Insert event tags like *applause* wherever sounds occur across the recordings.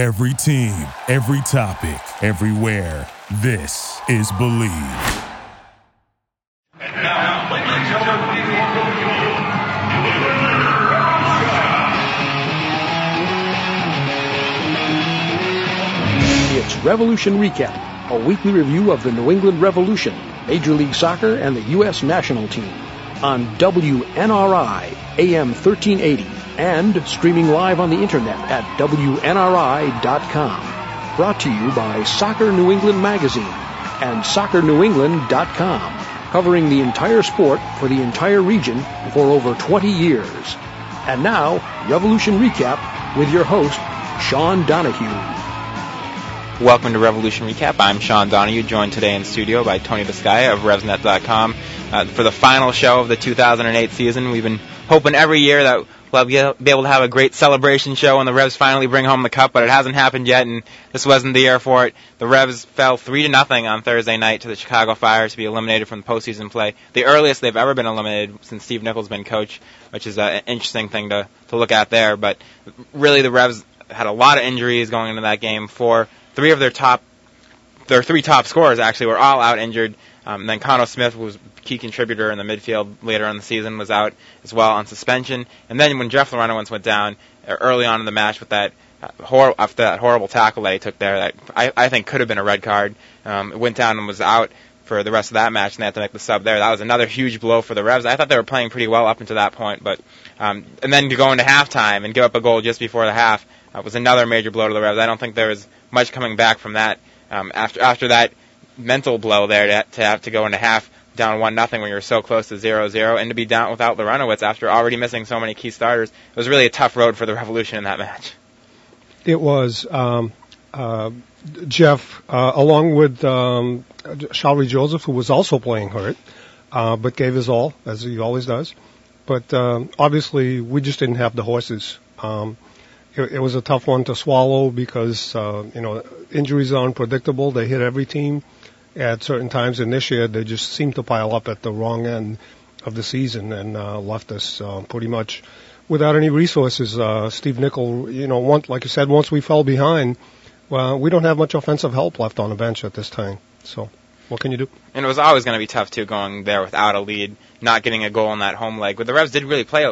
Every team, every topic, everywhere. This is Believe. Now, and gentlemen, It's Revolution Recap, a weekly review of the New England Revolution, Major League Soccer, and the U.S. national team on WNRI AM 1380 and streaming live on the internet at WNRI.com. Brought to you by Soccer New England Magazine and SoccerNewEngland.com, covering the entire sport for the entire region for over 20 years. And now, Revolution Recap with your host, Sean Donahue. Welcome to Revolution Recap. I'm Sean Donahue, joined today in studio by Tony Biscaia of RevsNet.com. Uh, for the final show of the 2008 season, we've been hoping every year that we'll be able to have a great celebration show when the Revs finally bring home the cup, but it hasn't happened yet, and this wasn't the year for it. The Revs fell three to nothing on Thursday night to the Chicago Fire to be eliminated from the postseason play, the earliest they've ever been eliminated since Steve Nicol's been coach, which is an interesting thing to to look at there. But really, the Revs had a lot of injuries going into that game. For three of their top, their three top scorers actually were all out injured. Um, then Connor Smith who was a key contributor in the midfield later in the season, was out as well on suspension. And then when Jeff Larentowicz went down uh, early on in the match with that uh, hor- after that horrible tackle that he took there, that I, I think could have been a red card. Um, went down and was out for the rest of that match, and they had to make the sub there. That was another huge blow for the Revs. I thought they were playing pretty well up until that point, but um, and then to go into halftime and give up a goal just before the half uh, was another major blow to the Revs. I don't think there was much coming back from that. Um, after after that mental blow there to, to have to go into half down one nothing when you're so close to zero zero, and to be down without Larentowicz after already missing so many key starters, it was really a tough road for the Revolution in that match. It was. Um, uh, Jeff, uh, along with um, Shalrie Joseph, who was also playing hurt, uh, but gave his all, as he always does. But um, obviously, we just didn't have the horses. Um, it, it was a tough one to swallow because uh, you know injuries are unpredictable. They hit every team at certain times, and this year they just seemed to pile up at the wrong end of the season and uh, left us uh, pretty much without any resources. Uh, Steve Nicol, you know, once, like you said, once we fell behind, well, we don't have much offensive help left on the bench at this time. So, what can you do? And it was always going to be tough too, going there without a lead, not getting a goal in that home leg. But the Revs did really play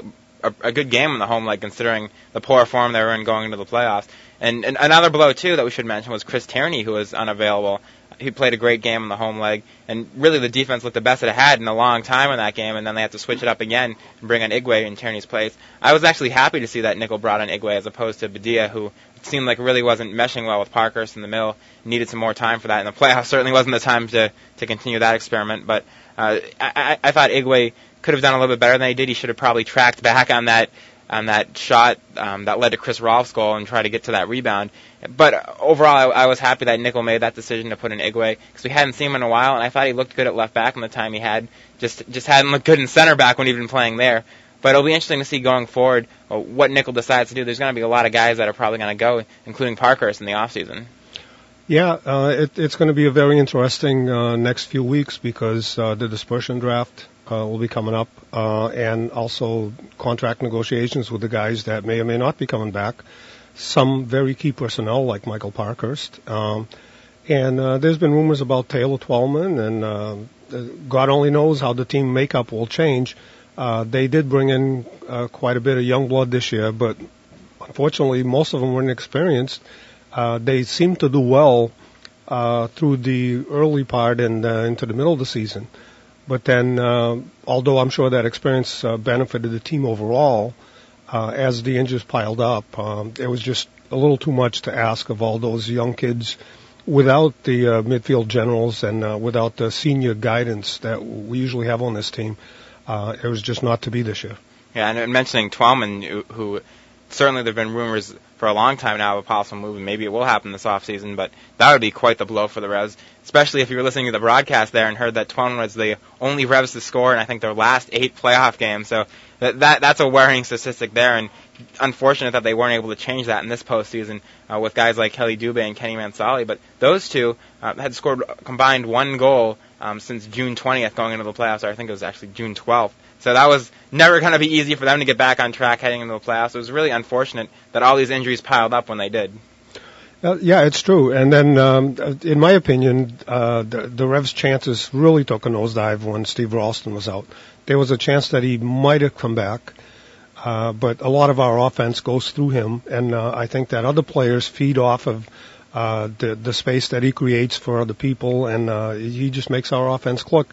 a, a, good game in the home leg, considering the poor form they were in going into the playoffs. And, and another blow too that we should mention was Chris Tierney, who was unavailable. He played a great game in the home leg, and really the defense looked the best it had in a long time in that game. And then they had to switch it up again and bring in Igwe in Tierney's place. I was actually happy to see that Nicol brought in Igwe as opposed to Badilla, who it seemed like really wasn't meshing well with Parkhurst in the middle. Needed some more time for that. And the playoffs *laughs* certainly wasn't the time to to continue that experiment. But uh, I, I, I thought Igwe could have done a little bit better than he did. He should have probably tracked back on that on that shot um, that led to Chris Rolfe's goal and try to get to that rebound. But overall, I, I was happy that Nicol made that decision to put in Igwe because we hadn't seen him in a while, and I thought he looked good at left back in the time he had. Just just hadn't looked good in center back when he'd been playing there. But it'll be interesting to see going forward uh, what Nicol decides to do. There's going to be a lot of guys that are probably going to go, including Parkhurst in the off season. Yeah, uh, it, it's going to be a very interesting uh, next few weeks because uh, the dispersion draft uh, will be coming up, uh, and also contract negotiations with the guys that may or may not be coming back. Some very key personnel like Michael Parkhurst, um, and uh, there's been rumors about Taylor Twellman, and uh, God only knows how the team makeup will change. Uh, they did bring in uh, quite a bit of young blood this year, but unfortunately, most of them were inexperienced. Uh, they seemed to do well uh, through the early part and uh, into the middle of the season. But then, uh, although I'm sure that experience uh, benefited the team overall, uh, as the injuries piled up, um, it was just a little too much to ask of all those young kids without the uh, midfield generals and uh, without the senior guidance that we usually have on this team. Uh, it was just not to be this year. Yeah, and mentioning Twellman, who, who certainly there have been rumors for a long time now of a possible move, and maybe it will happen this offseason, but that would be quite the blow for the Revs, especially if you were listening to the broadcast there and heard that Twellman was the only Revs to score in, I think, their last eight playoff games. So that, that that's a worrying statistic there, and unfortunate that they weren't able to change that in this postseason uh, with guys like Kheli Dube and Kenny Mansally. But those two uh, had scored combined one goal um, since June 20th going into the playoffs, or I think it was actually June 12th. So that was never going to be easy for them to get back on track heading into the playoffs. It was really unfortunate that all these injuries piled up when they did. Uh, yeah, it's true. And then, um, in my opinion, uh, the, the Revs' chances really took a nosedive when Steve Ralston was out. There was a chance that he might have come back, uh, but a lot of our offense goes through him, and uh, I think that other players feed off of uh, the the space that he creates for other people, and uh, he just makes our offense click.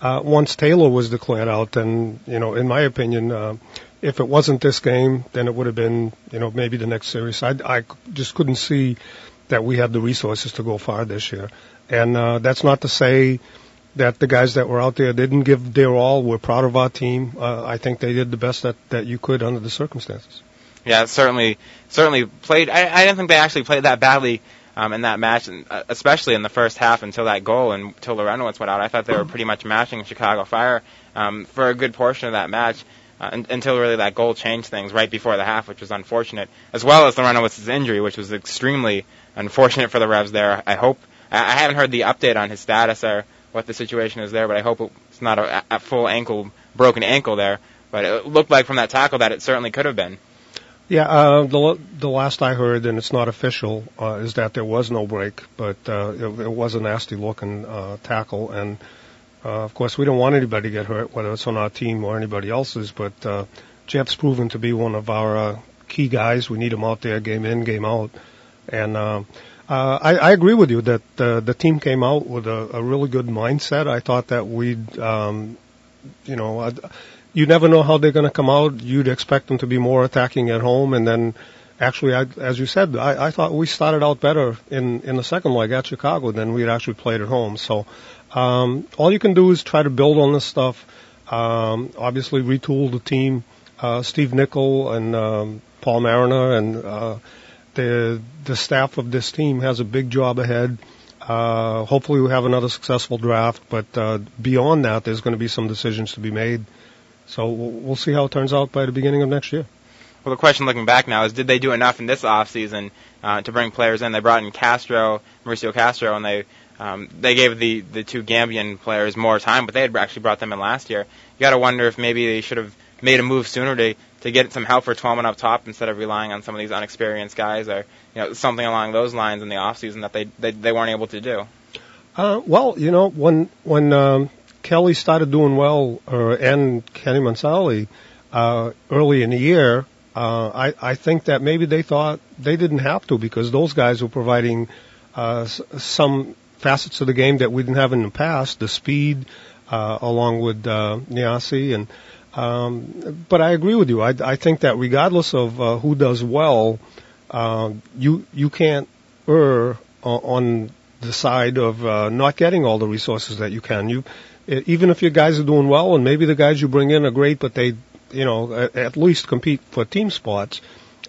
Uh, once Taylor was declared out, then you know, in my opinion, uh, if it wasn't this game, then it would have been, you know, maybe the next series. I, I just couldn't see that we had the resources to go far this year. And uh, that's not to say that the guys that were out there didn't give their all. We're proud of our team. Uh, I think they did the best that, that you could under the circumstances. Yeah, certainly, certainly played. I, I didn't think they actually played that badly um, in that match, uh, especially in the first half until that goal and until Larentowicz went out. I thought they were pretty much matching Chicago Fire um, for a good portion of that match uh, until really that goal changed things right before the half, which was unfortunate, as well as Larentowicz's injury, which was extremely unfortunate for the Revs there. I hope I haven't heard the update on his status or what the situation is there, but I hope it's not a, a full ankle, broken ankle there. But it looked like from that tackle that it certainly could have been. Yeah, uh, the the last I heard, and it's not official, uh, is that there was no break, but uh, it, it was a nasty looking uh, tackle, and uh, of course, we don't want anybody to get hurt, whether it's on our team or anybody else's. But uh, Jeff's proven to be one of our uh, key guys. We need him out there, game in, game out. And uh, uh, I, I agree with you that uh, the team came out with a, a really good mindset. I thought that we'd, um, you know, I'd, you never know how they're going to come out. You'd expect them to be more attacking at home, and then actually, I, as you said, I, I thought we started out better in in the second leg at Chicago than we'd actually played at home. So um, all you can do is try to build on this stuff. Um, obviously, retool the team. Uh, Steve Nicol and um, Paul Mariner and uh, the the staff of this team has a big job ahead. Uh, hopefully, we have another successful draft. But uh, beyond that, there's going to be some decisions to be made. So we'll, we'll see how it turns out by the beginning of next year. Well, the question looking back now is, did they do enough in this offseason uh, to bring players in? They brought in Castro, Mauricio Castro, and they um, they gave the the two Gambian players more time, but they had actually brought them in last year. You got to wonder if maybe they should have made a move sooner to to get some help for Twellman up top instead of relying on some of these unexperienced guys or you know something along those lines in the off season that they they, they weren't able to do. Uh, well, you know when when um, Kheli started doing well, uh, and Kenny Mansally uh, early in the year, uh, I I think that maybe they thought they didn't have to because those guys were providing uh, some facets of the game that we didn't have in the past, the speed, uh, along with uh, Nyassi. And um, but I agree with you. I, I think that regardless of uh, who does well, uh, you you can't err on the side of uh, not getting all the resources that you can. You even if your guys are doing well, and maybe the guys you bring in are great, but they you know at, at least compete for team spots.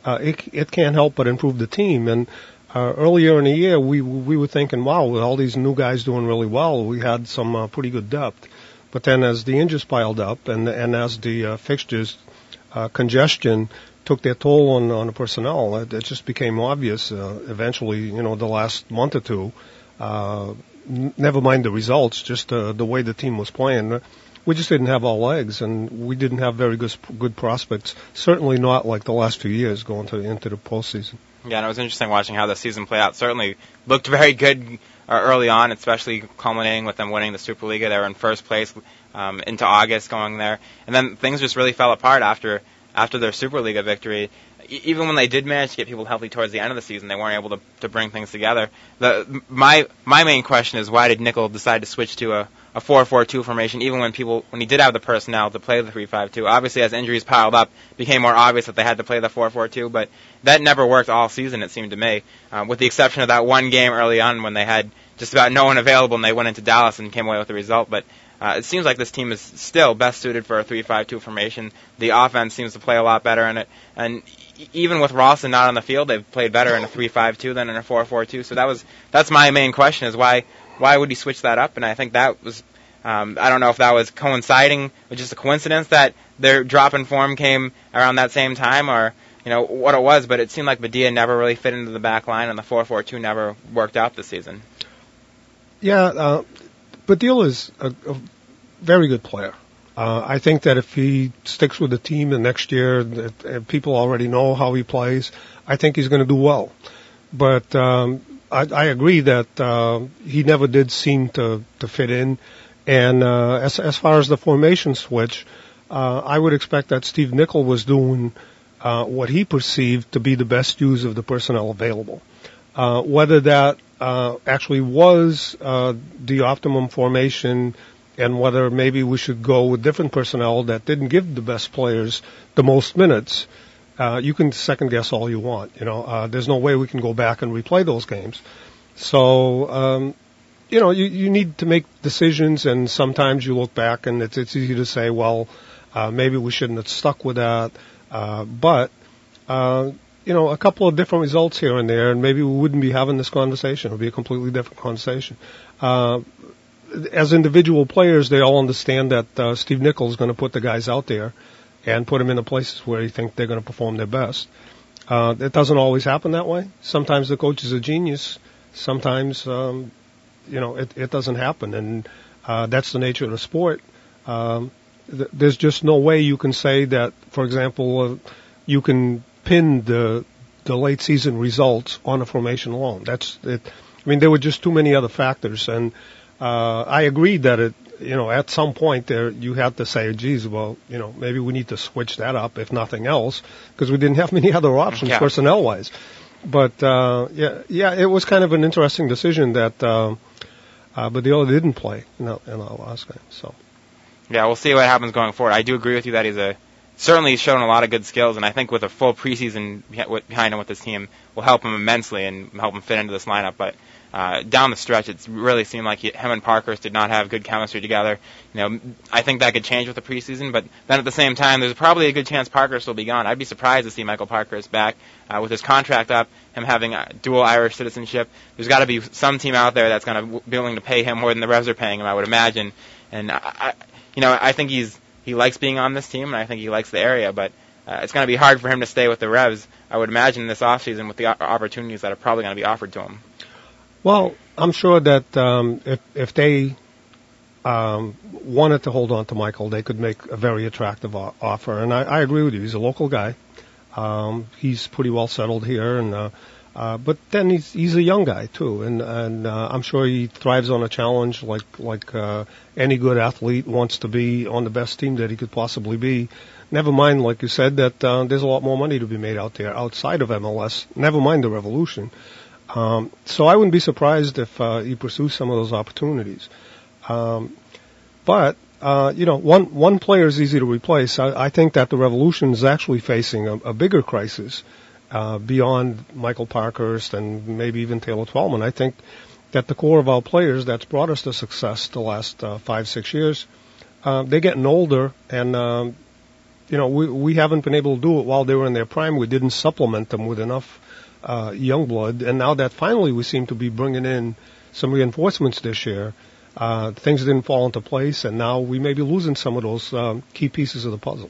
Uh, it, it can't help but improve the team. And uh, earlier in the year, we we were thinking, wow, with all these new guys doing really well, we had some uh, pretty good depth. But then, as the injuries piled up, and and as the uh, fixtures uh, congestion took their toll on on the personnel, it, it just became obvious. Uh, eventually, you know, the last month or two, uh, never mind the results, just uh, the way the team was playing. We just didn't have all legs, and we didn't have very good good prospects. Certainly not like the last few years going to into the postseason. Yeah, and it was interesting watching how the season played out. Certainly looked *laughs* very good uh, early on, especially culminating with them winning the Superliga. They were in first place um, into August going there, and then things just really fell apart after after their Superliga victory. Even when they did manage to get people healthy towards the end of the season, they weren't able to, to bring things together. The, my my main question is why did Nicol decide to switch to a a 4-4-2 formation, even when people, when he did have the personnel to play the 3-5-2. Obviously, as injuries piled up, it became more obvious that they had to play the 4-4-2, but that never worked all season, it seemed to me, um, with the exception of that one game early on when they had just about no one available and they went into Dallas and came away with the result. But uh, it seems like this team is still best suited for a 3-5-2 formation. The offense seems to play a lot better in it, and even with Ralston not on the field, they've played better in a 3-5-2 than in a 4-4-2. So that was that's my main question: is why why would he switch that up? And I think that was um, I don't know if that was coinciding with just a coincidence that their drop in form came around that same time, or you know what it was. But it seemed like Badilla never really fit into the back line, and the 4-4-2 never worked out this season. Yeah, uh, Badilla is a, a very good player. Uh, I think that if he sticks with the team the next year, that, people already know how he plays. I think he's going to do well. but um, I, I agree that uh, he never did seem to to fit in. And uh, as as far as the formation switch, uh, I would expect that Steve Nicol was doing uh, what he perceived to be the best use of the personnel available. Uh, whether that uh, actually was uh, the optimum formation and whether maybe we should go with different personnel that didn't give the best players the most minutes, uh, you can second guess all you want. You know, uh, there's no way we can go back and replay those games. So, um, you know, you, you need to make decisions, and sometimes you look back and it's, it's easy to say, well, uh, maybe we shouldn't have stuck with that. Uh, but, uh, you know, a couple of different results here and there, and maybe we wouldn't be having this conversation. It would be a completely different conversation. Uh, as individual players, they all understand that uh, Steve Nichols is going to put the guys out there and put them in the places where you think they're going to perform their best. Uh, it doesn't always happen that way. Sometimes the coach is a genius. Sometimes, um, you know, it, it doesn't happen, and uh, that's the nature of the sport. Um, th- there's just no way you can say that, for example, uh, you can pin the the late season results on a formation alone. That's it. I mean, there were just too many other factors, and uh, I agree that it, you know, at some point there you have to say, geez, well, you know, maybe we need to switch that up if nothing else, because we didn't have *laughs* many other options Yeah. personnel wise. But uh, yeah, yeah, it was kind of an interesting decision that uh, uh, Badilla didn't play in the, in the last game. So Yeah, we'll see what happens going forward. I do agree with you that he's a certainly he's shown a lot of good skills, and I think with a full preseason behind him with this team will help him immensely and help him fit into this lineup. But uh, down the stretch, it's really seemed like he, him and Parkhurst did not have good chemistry together. You know, I think that could change with the preseason, but then at the same time, there's probably a good chance Parkhurst will be gone. I'd be surprised to see Michael Parkhurst back uh, with his contract up, him having uh, dual Irish citizenship. There's got to be some team out there that's going to be willing to pay him more than the Revs are paying him, I would imagine. And I, I, you know, I think he's he likes being on this team, and I think he likes the area, but. Uh, it's going to be hard for him to stay with the Revs, I would imagine, this offseason with the opportunities that are probably going to be offered to him. Well, I'm sure that um, if if they um, wanted to hold on to Michael, they could make a very attractive o- offer. And I, I agree with you. He's a local guy. Um, he's pretty well settled here, and uh, uh, but then he's he's a young guy too, and and uh, I'm sure he thrives on a challenge like like uh, any good athlete wants to be on the best team that he could possibly be. Never mind, like you said, that uh, there's a lot more money to be made out there outside of MLS. Never mind the revolution. Um, so I wouldn't be surprised if uh, he pursues some of those opportunities. Um, but uh, you know, one one player is easy to replace. I, I think that the Revolution is actually facing a, a bigger crisis uh, beyond Michael Parkhurst and maybe even Taylor Twellman. I think that the core of our players that's brought us to success the last uh, five six years, uh, they're getting older, and um, you know we we haven't been able to do it while they were in their prime. We didn't supplement them with enough uh, young blood, and now that finally we seem to be bringing in some reinforcements this year. Uh, things didn't fall into place, and now we may be losing some of those um, key pieces of the puzzle.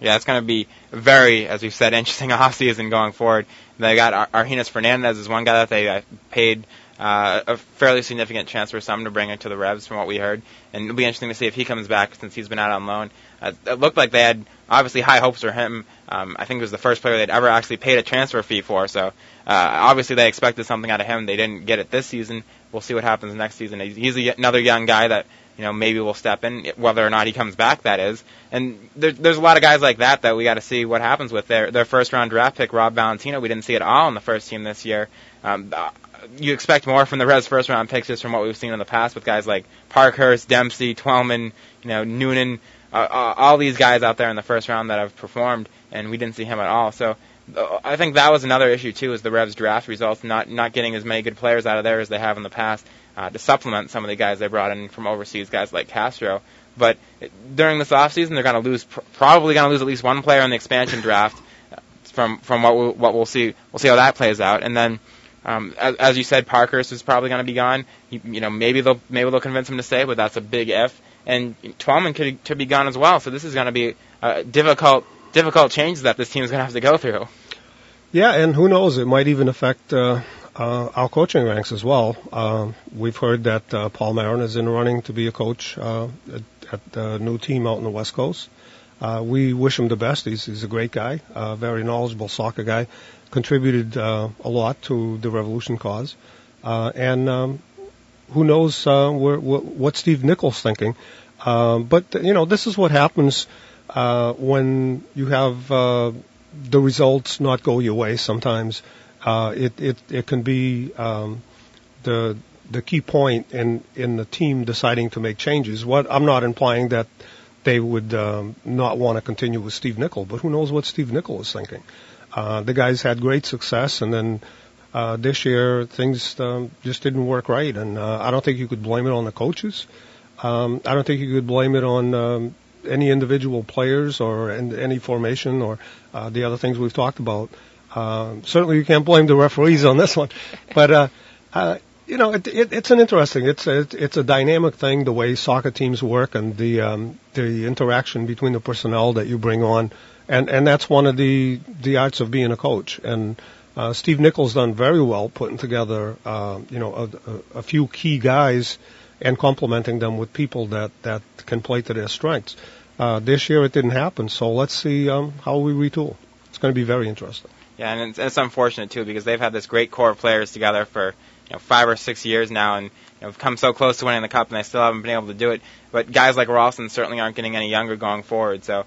Yeah, it's going to be very, as we've said, *laughs* interesting offseason going forward. They got Ar- Argenis Fernandez is one guy that they uh, paid uh, a fairly significant transfer sum to bring into the Revs, from what we heard, and it'll be interesting to see if he comes back since he's been out on loan. Uh, it looked like they had obviously high hopes for him. Um, I think it was the first player they'd ever actually paid a transfer fee for, so uh, obviously they expected something out of him. They didn't get it this season. We'll see what happens next season. He's, a, another young guy that you know maybe will step in, whether or not he comes back. That is, and there, there's a lot of guys like that that we got to see what happens with their their first round draft pick, Rob Valentino. We didn't see it all in the first team this year. Um, you expect more from the Revs first round picks just from what we've seen in the past with guys like Parkhurst, Dempsey, Twellman, you know Noonan, uh, uh, all these guys out there in the first round that have performed, and we didn't see him at all. So. uh, I think that was another issue too, is the Revs draft results not not getting as many good players out of there as they have in the past uh, to supplement some of the guys they brought in from overseas, guys like Castro. But during this offseason, they're going to lose, pr- probably going to lose at least one player in the expansion draft. uh, From from what we, what we'll see, we'll see how that plays out. And then, um, as, as you said, Parkhurst is probably going to be gone. You, you know, maybe they'll maybe they'll convince him to stay, but that's a big if. And Twellman could could be gone as well. So this is going to be uh, difficult difficult changes that this team is going to have to go through. Yeah, and who knows? It might even affect uh, uh, our coaching ranks as well. Uh, we've heard that uh, Paul Marin is in running to be a coach uh, at, at the new team out in the West Coast. Uh, we wish him the best. He's, he's a great guy, a very knowledgeable soccer guy, contributed uh, a lot to the revolution cause, uh, and um, who knows uh, where, what Steve Nicol's thinking. But you know, this is what happens uh, when you have uh, the results not go your way. Sometimes uh, it it it can be um, the the key point in in the team deciding to make changes. What I'm not implying that they would um, not want to continue with Steve Nicol, but who knows what Steve Nicol is thinking. Uh, the guys had great success, and then uh, this year things um, just didn't work right, and uh, I don't think you could blame it on the coaches. Um, I don't think you could blame it on um, any individual players or any formation or uh, the other things we've talked about. Uh, certainly, you can't blame the referees on this one, but uh, uh, you know, it, it, it's an interesting. It's a, it's a dynamic thing the way soccer teams work and the um, the interaction between the personnel that you bring on, and and that's one of the the arts of being a coach. And uh, Steve Nicol's done very well putting together, uh, you know, a, a, a few key guys and complementing them with people that that can play to their strengths. Uh, this year it didn't happen, so let's see um, how we retool. It's going to be very interesting. Yeah, and it's, it's unfortunate too because they've had this great core of players together for you know five or six years now, and you know, have come so close to winning the cup, and they still haven't been able to do it. But guys like Ralston certainly aren't getting any younger going forward, so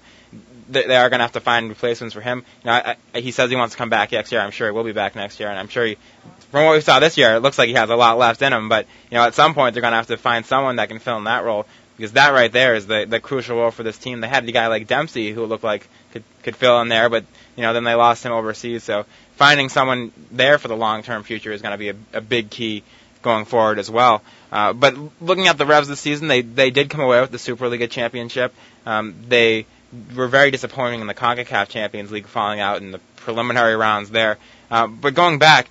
they, they are going to have to find replacements for him. You know, I, I, he says he wants to come back next year. I'm sure he will be back next year, and I'm sure he, from what we saw this year, it looks like he has a lot left in him. But you know, at some point they're going to have to find someone that can fill in that role because that right there is the the crucial role for this team. They had the guy like Dempsey who looked like could could fill in there, but you know then they lost him overseas. So finding someone there for the long term future is going to be a, a big key going forward as well. Uh, but looking at the Revs this season, they they did come away with the Superliga championship. Um, they were very disappointing in the CONCACAF Champions League, falling out in the preliminary rounds there. Uh, but going back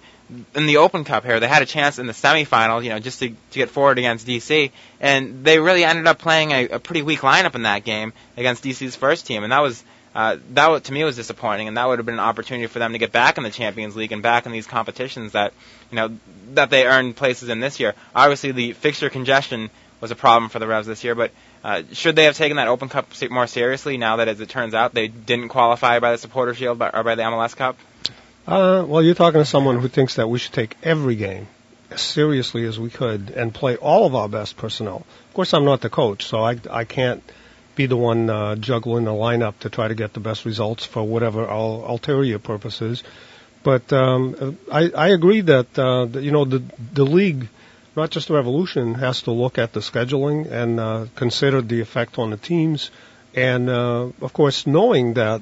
in the Open Cup here, they had a chance in the semifinal, you know, just to, to get forward against DC, and they really ended up playing a, a pretty weak lineup in that game against DC's first team, and that was uh, that to me was disappointing, and that would have been an opportunity for them to get back in the Champions League and back in these competitions that you know that they earned places in this year. Obviously, the fixture congestion was a problem for the Revs this year, but uh, should they have taken that Open Cup more seriously now that, as it turns out, they didn't qualify by the Supporter Shield or by the MLS Cup? Uh, well, you're talking to someone who thinks that we should take every game as seriously as we could and play all of our best personnel. Of course, I'm not the coach, so I I can't be the one uh, juggling the lineup to try to get the best results for whatever our ulterior purposes. But um, I, I agree that uh, you know the the league, not just the Revolution, has to look at the scheduling and uh, consider the effect on the teams, and uh, of course knowing that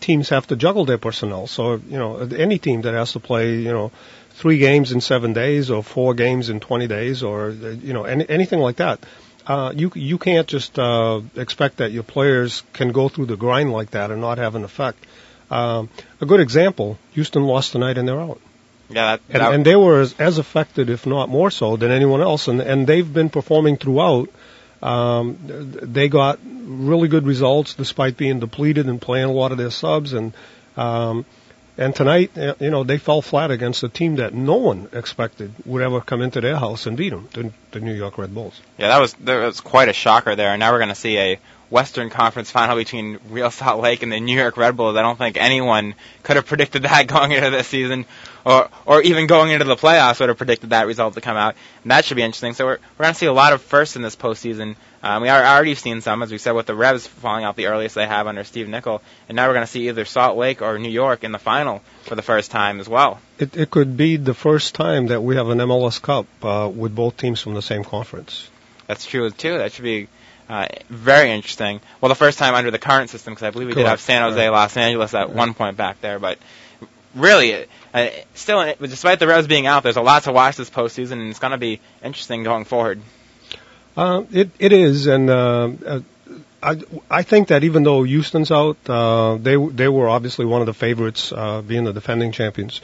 teams have to juggle their personnel. So you know any team that has to play you know three games in seven days or four games in 20 days or you know any, anything like that uh, you you can't just uh, expect that your players can go through the grind like that and not have an effect. Um, a good example: Houston lost tonight and they're out. Yeah, that, and, that, and they were as, as affected, if not more so, than anyone else, and and they've been performing throughout. Um, they got really good results despite being depleted and playing a lot of their subs, and um, and tonight, uh, you know, they fell flat against a team that no one expected would ever come into their house and beat them, the, the New York Red Bulls. Yeah, that was that was quite a shocker there. And now we're going to see a Western Conference final between Real Salt Lake and the New York Red Bulls. I don't think anyone could have predicted that *laughs* going into this season, or or even going into the playoffs would have predicted that result to come out. And that should be interesting. So we're we're going to see a lot of firsts in this postseason. Um, we are already seen some, as we said, with the Revs falling out the earliest they have under Steve Nicol, and now we're going to see either Salt Lake or New York in the final for the first time as well. It, it could be the first time that we have an MLS Cup uh, with both teams from the same conference. That's true too. That should be uh, very interesting. Well, the first time under the current system, because I believe we Correct. did have San Jose, Right. Los Angeles at one point back there, but really, uh, still, despite the Revs being out, there's a lot to watch this postseason, and it's going to be interesting going forward. Uh, it it is, and uh, uh, I I think that even though Houston's out, uh, they they were obviously one of the favorites, uh, being the defending champions.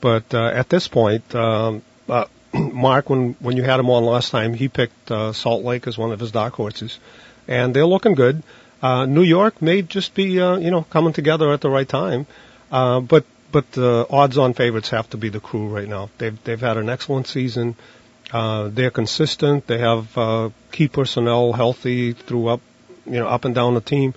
But uh, at this point, um, uh, *clears throat* Marc, when when you had him on last time, he picked uh, Salt Lake as one of his dark horses, and they're looking good. Uh, New York may just be uh, you know coming together at the right time, uh, but but the odds-on favorites have to be the crew right now. They've they've had an excellent season. Uh, they're consistent. They have uh, key personnel healthy through up, you know, up and down the team,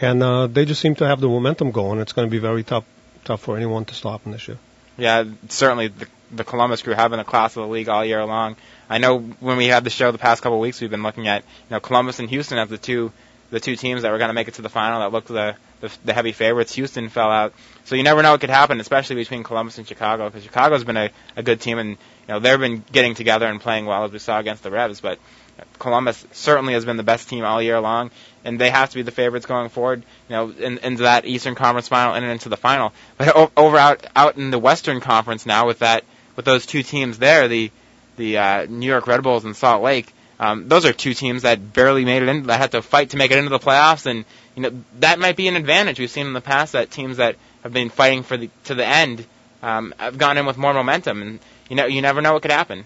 and uh, they just seem to have the momentum going. It's going to be very tough tough for anyone to stop them this year. Yeah, certainly the, the Columbus crew have been the class of the league all year long. I know when we had the show the past couple of weeks, we've been looking at you know Columbus and Houston as the two the two teams that were going to make it to the final that looked the, the the heavy favorites. Houston fell out, so you never know what could happen, especially between Columbus and Chicago, because Chicago's been a, a good team and you know they've been getting together and playing well as we saw against the Revs, but Columbus certainly has been the best team all year long, and they have to be the favorites going forward. You know, in, into that Eastern Conference final and into the final. But o- over out out in the Western Conference now, with that with those two teams there, the the uh, New York Red Bulls and Salt Lake. Um, those are two teams that barely made it in, that had to fight to make it into the playoffs, and you know that might be an advantage. We've seen in the past that teams that have been fighting for the to the end um, have gone in with more momentum, and you know you never know what could happen.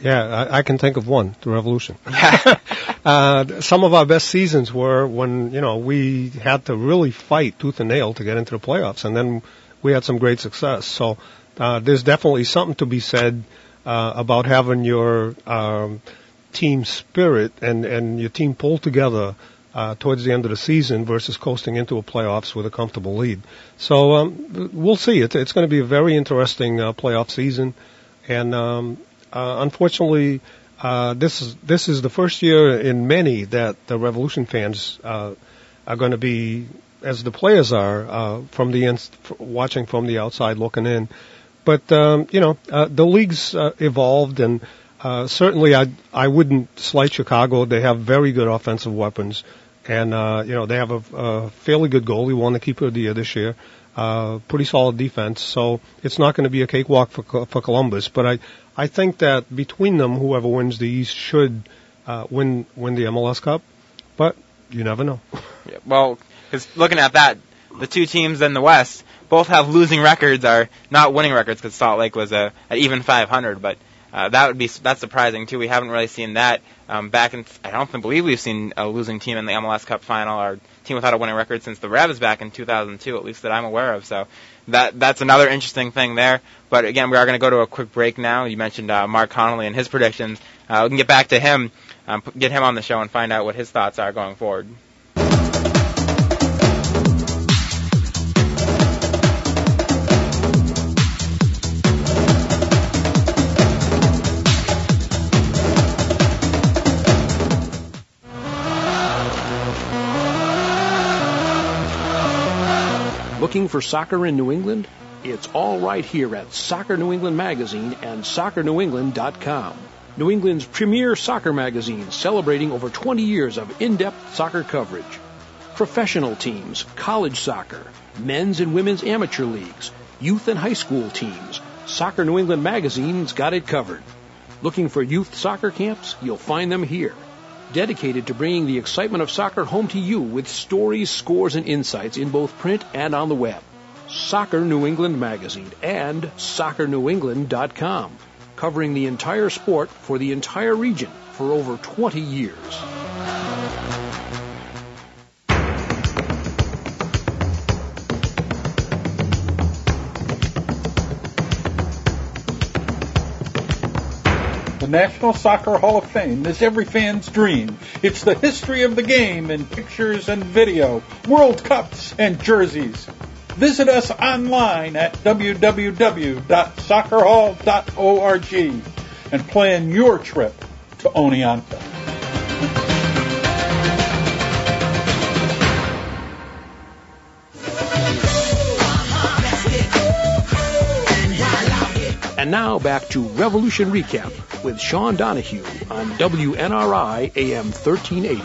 Yeah, I, I can think of one, the Revolution. *laughs* *laughs* uh, some of our best seasons were when, you know, we had to really fight tooth and nail to get into the playoffs, and then we had some great success. So uh, there's definitely something to be said uh, about having your um, team spirit and, and your team pulled together uh, towards the end of the season versus coasting into a playoffs with a comfortable lead. So um, we'll see. It's, it's going to be a very interesting uh, playoff season, and um, uh, unfortunately, uh, this is this is the first year in many that the Revolution fans uh, are going to be, as the players are, uh, from the ins- watching from the outside looking in. But um, you know, uh, the league's uh, evolved, and uh, certainly I I wouldn't slight Chicago. They have very good offensive weapons, and uh, you know they have a, a fairly good goalie, won the keeper of the year this year. Uh, pretty solid defense, so it's not going to be a cakewalk for for Columbus. But I I think that between them, whoever wins the East should uh, win win the MLS Cup. But you never know. *laughs* Yeah, well, because looking at that, the two teams in the West both have losing records, are not winning records because Salt Lake was a at even 500, but. Uh, that would be that's surprising too. We haven't really seen that um, back in. I don't believe we've seen a losing team in the MLS Cup final or team without a winning record since the Revs back in 2002, at least that I'm aware of. So that that's another interesting thing there. But again, we are going to go to a quick break now. You mentioned uh, Marc Connolly and his predictions. Uh, we can get back to him, um, get him on the show, and find out what his thoughts are going forward. Looking for soccer in New England? It's all right here at Soccer New England Magazine and SoccerNewEngland.com. New England's premier soccer magazine celebrating over 20 years of in-depth soccer coverage. Professional teams, college soccer, men's and women's amateur leagues, youth and high school teams. Soccer New England Magazine's got it covered. Looking for youth soccer camps? You'll find them here dedicated to bringing the excitement of soccer home to you with stories, scores, and insights in both print and on the web. Soccer New England Magazine and SoccerNewEngland.com, covering the entire sport for the entire region for over 20 years. National Soccer Hall of Fame is every fan's dream. It's the history of the game in pictures and video, World Cups and jerseys. Visit us online at www.soccerhall.org and plan your trip to Oneonta. And now back to Revolution Recap with Sean Donahue on WNRI AM 1380.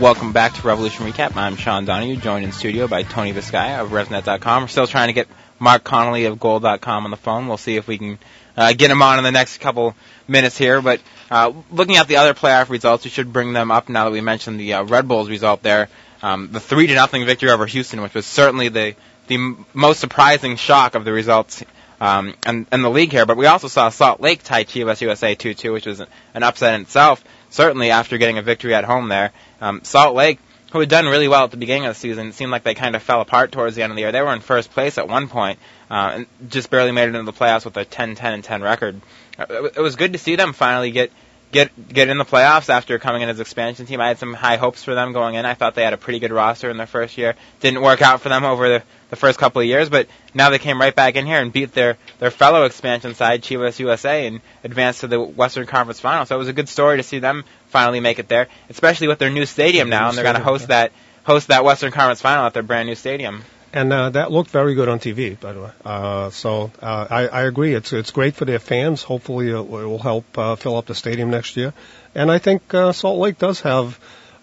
Welcome back to Revolution Recap. I'm Sean Donahue, joined in studio by Tony Biscaia of RevNet.com. We're still trying to get Marc Connolly of Goal.com on the phone. We'll see if we can uh, get him on in the next couple minutes here. But uh, looking at the other playoff results, we should bring them up now that we mentioned the uh, Red Bulls result there. Um, the three to nothing victory over Houston, which was certainly the the most surprising shock of the results um, and, and the league here. But we also saw Salt Lake tie Chivas USA 2-2, which was an upset in itself. Certainly after getting a victory at home there, um, Salt Lake, who had done really well at the beginning of the season, seemed like they kind of fell apart towards the end of the year. They were in first place at one point, uh, and just barely made it into the playoffs with a 10-10 and 10 record. Uh, it was good to see them finally get get get in the playoffs after coming in as expansion team. I had some high hopes for them going in. I thought they had a pretty good roster in their first year. Didn't work out for them over the, the first couple of years, but now they came right back in here and beat their their fellow expansion side, Chivas USA, and advanced to the Western Conference Final. So it was a good story to see them finally make it there, especially with their new stadium now, and they're going to host that host that Western Conference Final at their brand new stadium. And uh, that looked very good on TV, by the way. Uh, so uh, I, I agree. It's it's great for their fans. Hopefully, it will help uh, fill up the stadium next year. And I think uh, Salt Lake does have,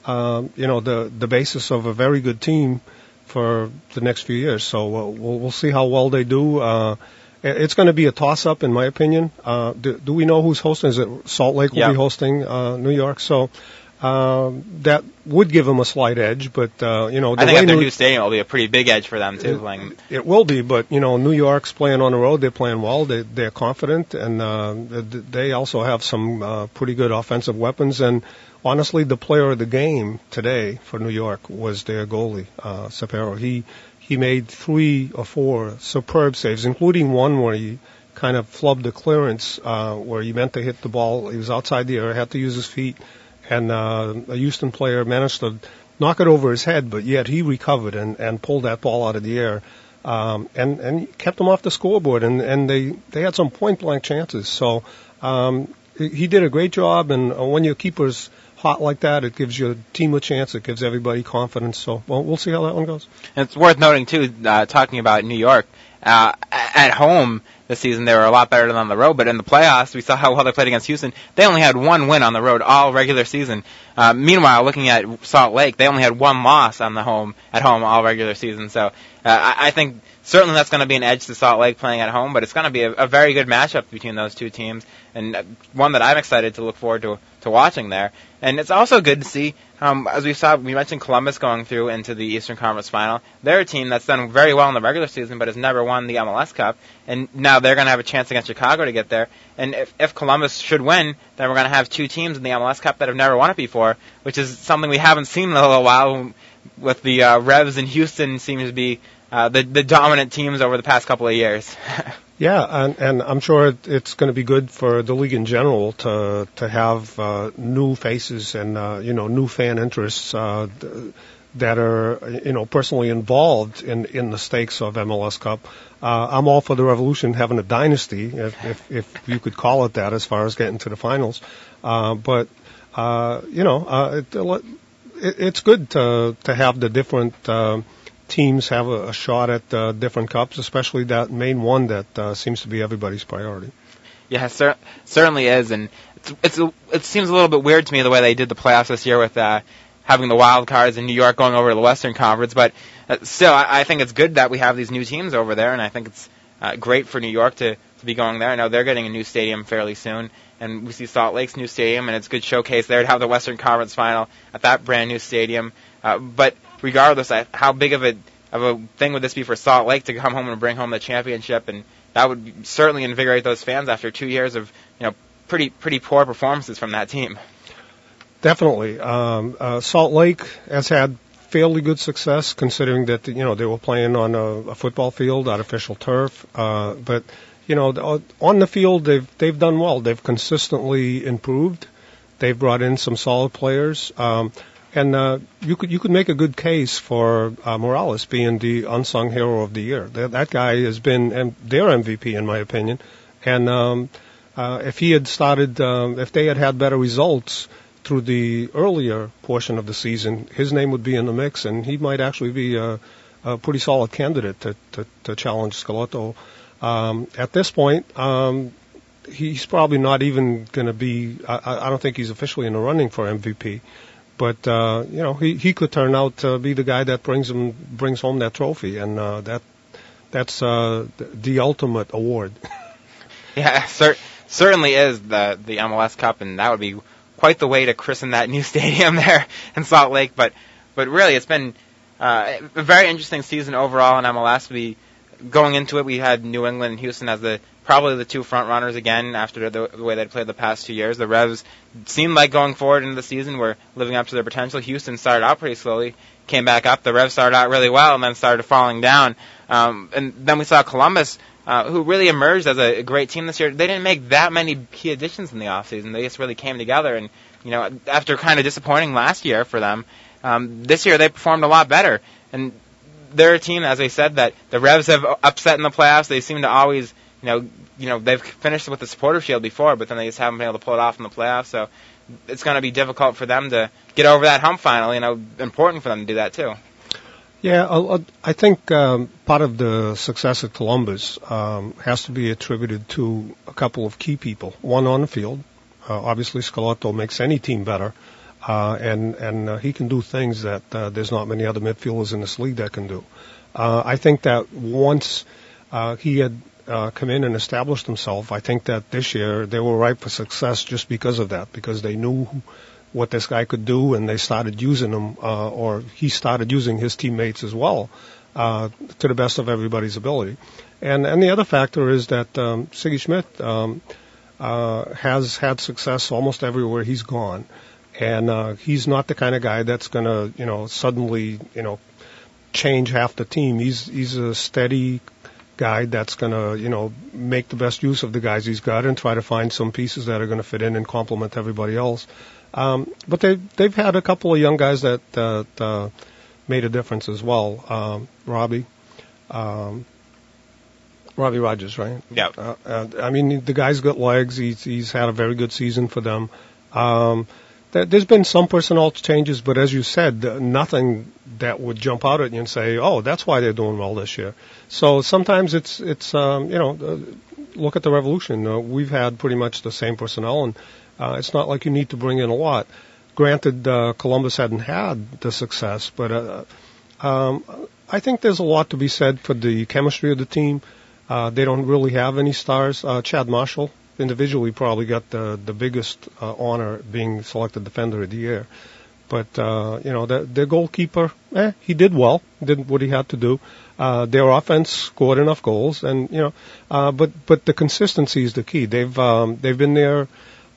um, you know, the the basis of a very good team for the next few years. So uh, we'll we'll see how well they do. Uh, it's going to be a toss-up, in my opinion. Uh, do, do we know who's hosting? Is it Salt Lake will Yeah. be hosting uh, New York? So um, that would give them a slight edge, but uh, you know, the I think their New- new stadium will be a pretty big edge for them too. Playing it will be, but you know, New York's playing on the road. They're playing well. They they're confident, and uh, they also have some uh, pretty good offensive weapons. And honestly, the player of the game today for New York was their goalie, uh, Cepero. He he made three or four superb saves, including one where he kind of flubbed a clearance uh, where he meant to hit the ball. He was outside the area, had to use his feet, and uh, a Houston player managed to knock it over his head, but yet he recovered and, and pulled that ball out of the air. Um, and, and kept them off the scoreboard and, and they, they had some point blank chances. So, um, he he did a great job and uh, when your keeper's hot like that, it gives your team a chance. It gives everybody confidence. So, well, we'll see how that one goes. And it's worth noting too, uh, talking about New York. Uh, at home this season, they were a lot better than on the road. But in the playoffs, we saw how well they played against Houston. They only had one win on the road all regular season. Uh, meanwhile, looking at Salt Lake, they only had one loss on the home at home all regular season. So uh, I, I think certainly that's going to be an edge to Salt Lake playing at home. But it's going to be a, a very good matchup between those two teams, and uh, one that I'm excited to look forward to to watching there. And it's also good to see, um, as we saw, we mentioned Columbus going through into the Eastern Conference Final. They're a team that's done very well in the regular season, but has never won the MLS Cup. And now they're going to have a chance against Chicago to get there. And if, if Columbus should win, then we're going to have two teams in the MLS Cup that have never won it before, which is something we haven't seen in a little while. With the uh, Revs and Houston seems to be uh, the the dominant teams over the past couple of years. *laughs* Yeah, and, and I'm sure it, it's going to be good for the league in general to to have uh, new faces and uh, you know new fan interests uh, that are you know personally involved in in the stakes of MLS Cup. Uh, I'm all for the Revolution having a dynasty, if, if if you could call it that, as far as getting to the finals. Uh, but uh, you know, uh, it, it, it's good to to have the different. Uh, teams have a, a shot at uh, different cups, especially that main one that uh, seems to be everybody's priority. Yeah, cer- certainly is, and it's, it's a, it seems a little bit weird to me the way they did the playoffs this year with uh, having the wild cards in New York going over to the Western Conference. But uh, still, I, I think it's good that we have these new teams over there, and I think it's uh, great for New York to, to be going there. I know they're getting a new stadium fairly soon, and we see Salt Lake's new stadium, and it's a good showcase there to have the Western Conference final at that brand new stadium. Uh, but regardless, I, how big of a of a thing would this be for Salt Lake to come home and bring home the championship? And that would certainly invigorate those fans after two years of you know pretty pretty poor performances from that team. Definitely, um, uh, Salt Lake has had fairly good success considering that you know they were playing on a, a football field, artificial turf, uh, but you know on the field they've they've done well. They've consistently improved. They've brought in some solid players. Um, and uh, you could you could make a good case for uh, Morales being the unsung hero of the year. That, that guy has been M- their MVP in my opinion. And um, uh, if he had started, um, if they had had better results through the earlier portion of the season, his name would be in the mix, and he might actually be a, a pretty solid candidate to to, to challenge Schelotto. Um, at this point, um, he's probably not even going to be. I, I don't think he's officially in the running for MVP. But uh, you know, he he could turn out to be the guy that brings him brings home that trophy, and uh, that that's uh, the, ultimate award. *laughs* Yeah, cer- certainly is the the MLS Cup, and that would be quite the way to christen that new *laughs* stadium there in Salt Lake. But but really, it's been uh, a very interesting season overall in MLS. We going into it, we had New England and Houston as the probably the two front runners again after the, the way they played the past two years. The Revs seemed like going forward into the season were living up to their potential. Houston started out pretty slowly, came back up. The Revs started out really well and then started falling down. Um, and then we saw Columbus uh, who really emerged as a great team this year. They didn't make that many key additions in the offseason. They just really came together, and you know, after kind of disappointing last year for them, um, this year they performed a lot better. And they're a team, as I said, that the Revs have upset in the playoffs. They seem to always, you know, you know, they've finished with the supporter shield before, but then they just haven't been able to pull it off in the playoffs. So it's going to be difficult for them to get over that hump finally. You know, important for them to do that too. Yeah, I think um, part of the success of Columbus um, has to be attributed to a couple of key people. One on the field, uh, obviously Schelotto makes any team better, uh, and and uh, he can do things that uh, there's not many other midfielders in this league that can do. Uh, I think that once uh, he had uh, come in and established himself, I think that this year they were ripe for success just because of that, because they knew what this guy could do, and they started using him, uh, or he started using his teammates as well, uh, to the best of everybody's ability. And and the other factor is that um, Sigi Schmid um, uh, has had success almost everywhere he's gone, and uh, he's not the kind of guy that's going to you know suddenly you know change half the team. He's he's a steady guy that's going to you know make the best use of the guys he's got and try to find some pieces that are going to fit in and complement everybody else. Um, but they they've had a couple of young guys that that uh, made a difference as well. Um, Robbie, um, Robbie Rogers, right? Yeah. Uh, uh, I mean, the guy's got legs. He's he's had a very good season for them. Um, there's been some personnel changes, but as you said, nothing that would jump out at you and say, "Oh, that's why they're doing well this year." So sometimes it's it's um, you know, uh, look at the Revolution. Uh, we've had pretty much the same personnel, and uh, it's not like you need to bring in a lot. Granted, uh, Columbus hadn't had the success, but uh, um, I think there's a lot to be said for the chemistry of the team. Uh, they don't really have any stars. Uh, Chad Marshall individually probably got the the biggest uh, honor being selected defender of the year. But uh, you know, the, their goalkeeper, eh, he did well, did what he had to do. Uh, their offense scored enough goals, and you know, uh, but but the consistency is the key. They've um, they've been there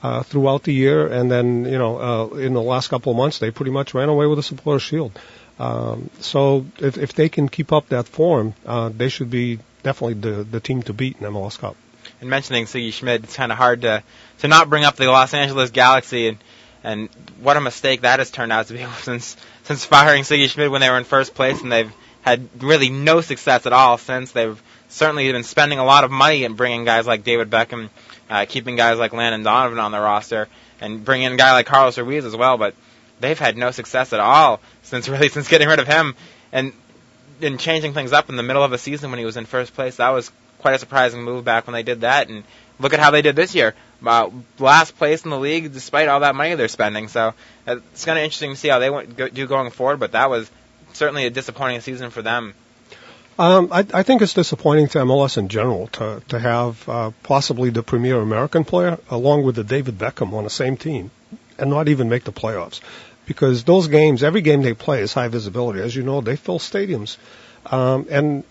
uh, throughout the year, and then you know uh, in the last couple of months they pretty much ran away with the supporter shield. Um, so if if they can keep up that form, uh, they should be definitely the the team to beat in MLS Cup. And mentioning Sigi Schmid, it's kind of hard to to not bring up the Los Angeles Galaxy and and what a mistake that has turned out to be *laughs* since since firing Sigi Schmid when they were in first place and they've had really no success at all since. They've certainly been spending a lot of money and bringing guys like David Beckham uh, keeping guys like Landon Donovan on the roster and bringing in a guy like Carlos Ruiz as well. But they've had no success at all since *laughs* really since getting rid of him and and changing things up in the middle of a season when he was in first place. That was quite a surprising move back when they did that. And look at how they did this year. Uh, last place in the league despite all that money they're spending. So it's kind of interesting to see how they went, go, do going forward. But that was certainly a disappointing season for them um, I, I think it's disappointing to MLS in general to to have uh, possibly the premier American player along with the David Beckham on the same team and not even make the playoffs because those games, every game they play is high visibility. As you know, they fill stadiums, um, and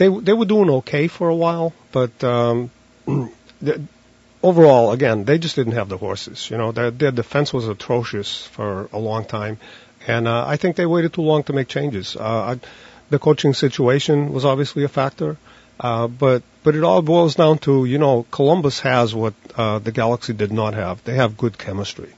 they they were doing okay for a while, but um, *clears throat* overall, again, they just didn't have the horses. You know, their their defense was atrocious for a long time, and uh, I think they waited too long to make changes. Uh, I, the coaching situation was obviously a factor. Uh, but but it all boils down to you know Columbus has what uh, the Galaxy did not have. They have good chemistry,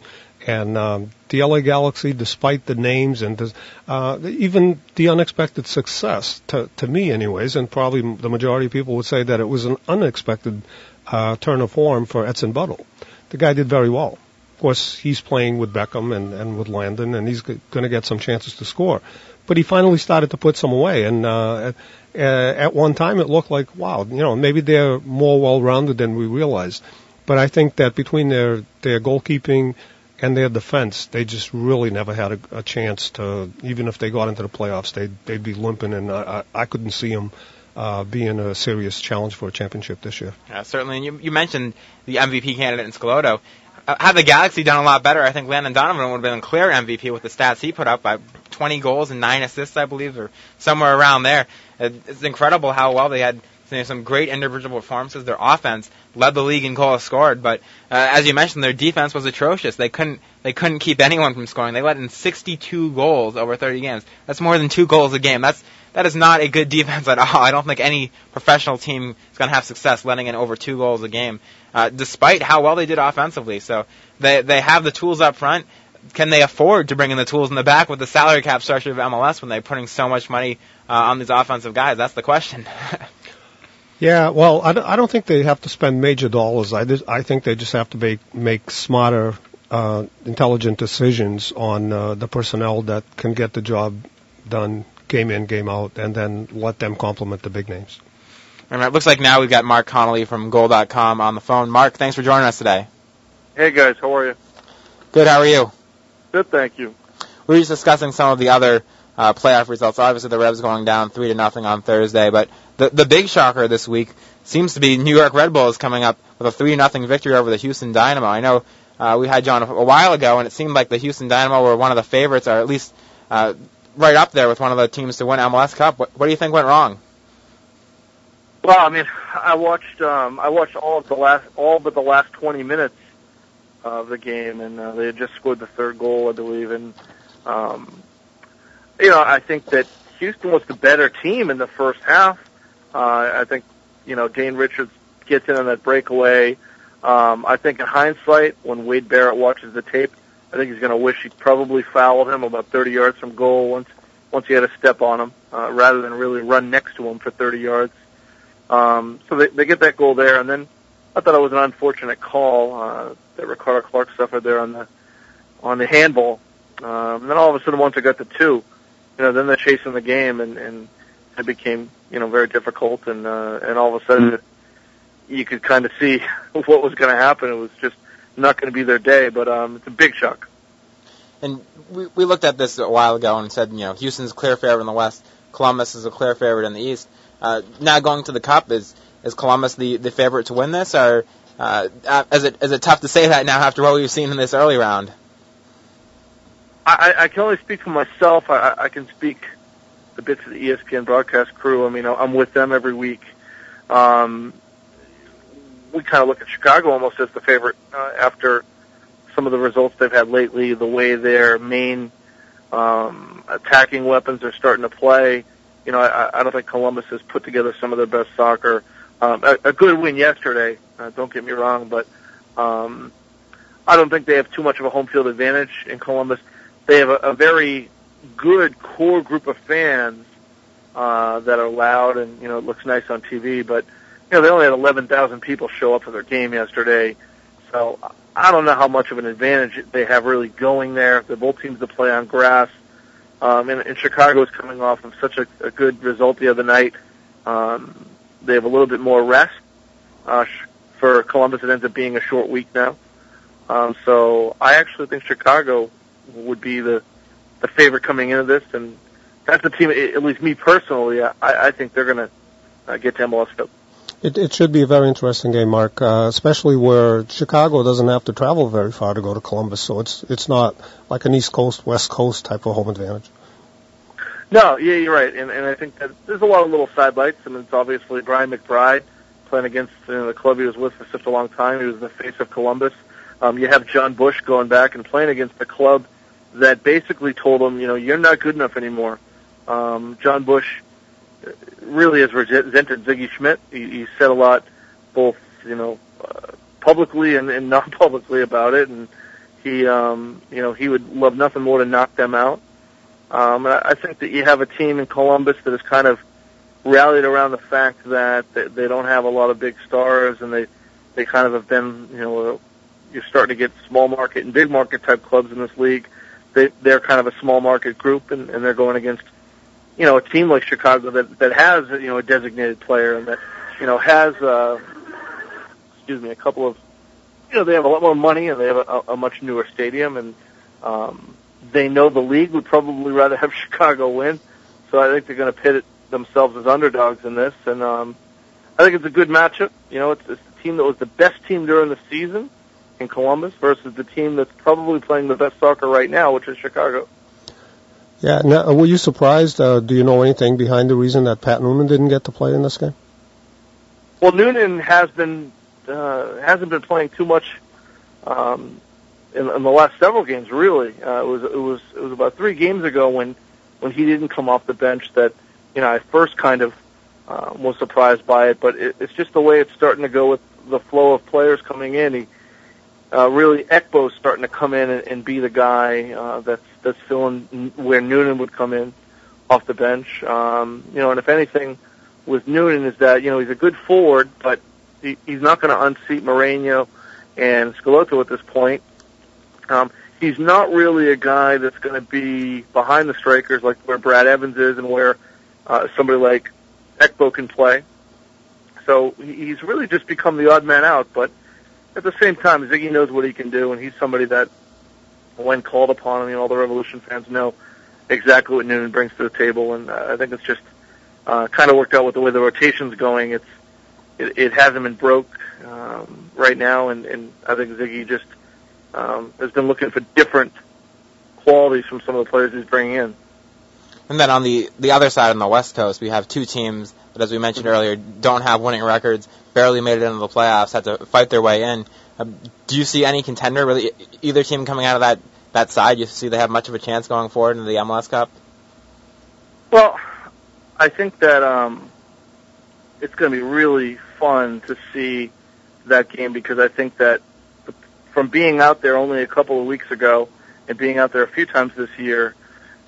and um, the LA Galaxy, despite the names and the, uh, even the unexpected success to to me, anyways, and probably the majority of people would say that it was an unexpected uh, turn of form for Edson Buddle. The guy did very well. Of course, he's playing with Beckham and, and with Landon, and he's g- going to get some chances to score but he finally started to put some away. And uh, at, at one time, it looked like, wow, you know, maybe they're more well-rounded than we realized. But I think that between their their goalkeeping and their defense, they just really never had a, a chance to. Even if they got into the playoffs, they'd they'd be limping, and I, I couldn't see them uh, being a serious challenge for a championship this year. Yeah, certainly. And you, you mentioned the MVP candidate in Schelotto. Uh, had the Galaxy done a lot better, I think Landon Donovan would have been a clear MVP with the stats he put up by 20 goals and nine assists, I believe, or somewhere around there. It's incredible how well they had some great individual performances. Their offense led the league in goals scored, but uh, as you mentioned, their defense was atrocious. They couldn't they couldn't keep anyone from scoring. They let in 62 goals over 30 games. That's more than two goals a game. That's that is not a good *laughs* defense at all. I don't think any professional team is going to have success letting in over two goals a game, uh, despite how well they did offensively. So they they have the tools up front. Can they afford to bring in the tools in the back with the salary cap structure of MLS when they're putting so much money uh, on these offensive guys? That's the question. *laughs* Yeah, well, I don't, I don't think they have to spend major dollars. I, just, I think they just have to make make smarter, uh, intelligent decisions on uh, the personnel that can get the job done game in, game out, and then let them complement the big names. And it looks like now we've got Marc Connolly from Goal.com on the phone. Marc, thanks for joining us today. Hey guys, how are you? Good. How are you? Good, thank you. We were just discussing some of the other uh, playoff results. Obviously, the Revs going down three to nothing on Thursday, but the the big shocker this week seems to be New York Red Bulls coming up with a three nothing victory over the Houston Dynamo. I know uh, we had John a, a while ago, and it seemed like the Houston Dynamo were one of the favorites, or at least uh, right up there with one of the teams to win MLS Cup. What, what do you think went wrong? Well, I mean, I watched um, I watched all of the last all but the last 20 minutes of the game, and uh, they had just scored the third goal, I believe, and um, you know, I think that Houston was the better team in the first half. Uh, I think, you know, Dane Richards gets in on that breakaway. Um, I think in hindsight, when Wade Barrett watches the tape, I think he's going to wish he probably fouled him about 30 yards from goal once once he had a step on him, uh, rather than really run next to him for 30 yards. Um, so they, they get that goal there, and then I thought it was an unfortunate call uh, that Ricardo Clark suffered there on the on the handball. Um, and then all of a sudden, once it got to two, you know, then they're chasing the game, and and it became you know very difficult, and uh, and all of a sudden you could kind of see *laughs* what was going to happen. It was just not going to be their day, but um, it's a big shock. And we we looked at this a while ago and said, you know, Houston's clear favorite in the West, Columbus is a clear favorite in the East. Uh, now going to the Cup, is is Columbus the the favorite to win this, or uh, is it is it tough to say that now after what we've seen in this early round? I, I can only speak for myself. I, I can speak a bit to the ESPN broadcast crew. I mean, I'm with them every week. Um, we kind of look at Chicago almost as the favorite uh, after some of the results they've had lately, the way their main um, attacking weapons are starting to play. You know, I, I don't think Columbus has put together some of their best soccer. Um, a, a good win yesterday, uh, don't get me wrong, but um, I don't think they have too much of a home field advantage in Columbus they have a, a very good core group of fans uh, that are loud and you know it looks nice on TV. But you know they only had 11,000 people show up for their game yesterday, so I don't know how much of an advantage they have really going there. They're both teams that play on grass. Um, and, and Chicago is coming off of such a, a good result the other night. Um, they have a little bit more rest. Uh, for Columbus, it ends up being a short week now. Um, so I actually think Chicago would be the the favorite coming into this, and that's the team. At least me personally, I, I think they're going to uh, get to MLS Cup. It, it should be a very interesting game, Marc, uh, especially where Chicago doesn't have to travel very far to go to Columbus, so it's it's not like an East Coast West Coast type of home advantage. No, yeah, you're right, and and I think that there's a lot of little sidelights. I mean, it's obviously Brian McBride playing against you know, the club he was with for such a long time. He was the face of Columbus. Um, you have Jon Busch going back and playing against the club that basically told him, you know, you're not good enough anymore. Um, Jon Busch really has resented Sigi Schmid. He, he said a lot, both you know, uh, publicly and, and *laughs* non-publicly about it, and he, um, you know, he would love nothing more to knock them out. Um, and I think that you have a team in Columbus that has kind of rallied around the fact that they, they don't have a lot of big stars, and they they kind of have been, you know, you're starting to get small market and big market type clubs in this league. They, they're kind of a small market group, and, and they're going against, you know, a team like Chicago that that has you know a designated player and that you know has, uh, excuse me, a couple of, you know, they have a lot more money and they have a, a much newer stadium, and um, they know the league would probably rather have *laughs* Chicago win. So I think they're going to pit it themselves as underdogs in this, and um, I think it's a good matchup. You know, it's, it's the team that was the best team during the season in Columbus versus the team that's probably playing the best soccer right now, which is Chicago. Yeah. Now, were you surprised? Uh, do you know anything behind the reason that Pat Noonan didn't get to play in this game? Well, Noonan has been uh, hasn't been playing too much um, in, in the last several games. Really, uh, it was it was it was about three games ago when when he didn't come off the bench that you know, I first kind of uh, was surprised by it, but it, it's just the way it's starting to go with the flow of players coming in. He uh, really Ekpo's starting to come in and, and be the guy uh, that's that's filling where Noonan would come in off the bench. Um, you know, and if anything with Noonan is that you know he's a good forward, but he, he's not going to unseat Moreno and Schelotto at this point. Um, he's not really a guy that's going to be behind the strikers like where Brad Evans is and where uh, somebody like Ekpo can play. So he's really just become the odd man out, but at the same time, Sigi knows what he can do, and he's somebody that, when called upon, I mean, all the Revolution fans know exactly what Noonan brings to the table, and uh, I think it's just uh, kind of worked out with the way the rotation's going. It's it, it hasn't been broke um, right now, and, and I think Sigi just um, has been looking for different qualities from some of the players he's bringing in. And then on the the other side on the West Coast, we have two teams that, as we mentioned earlier, don't have winning records, barely made it into the playoffs, had to fight their way in. Um, do you see any contender, really, either team coming out of that that side? You see they have much of a chance going forward into the MLS Cup? Well, I think that um, it's going to be really fun to see that game because I think that from being out there only a couple of weeks ago and being out there a few times this year,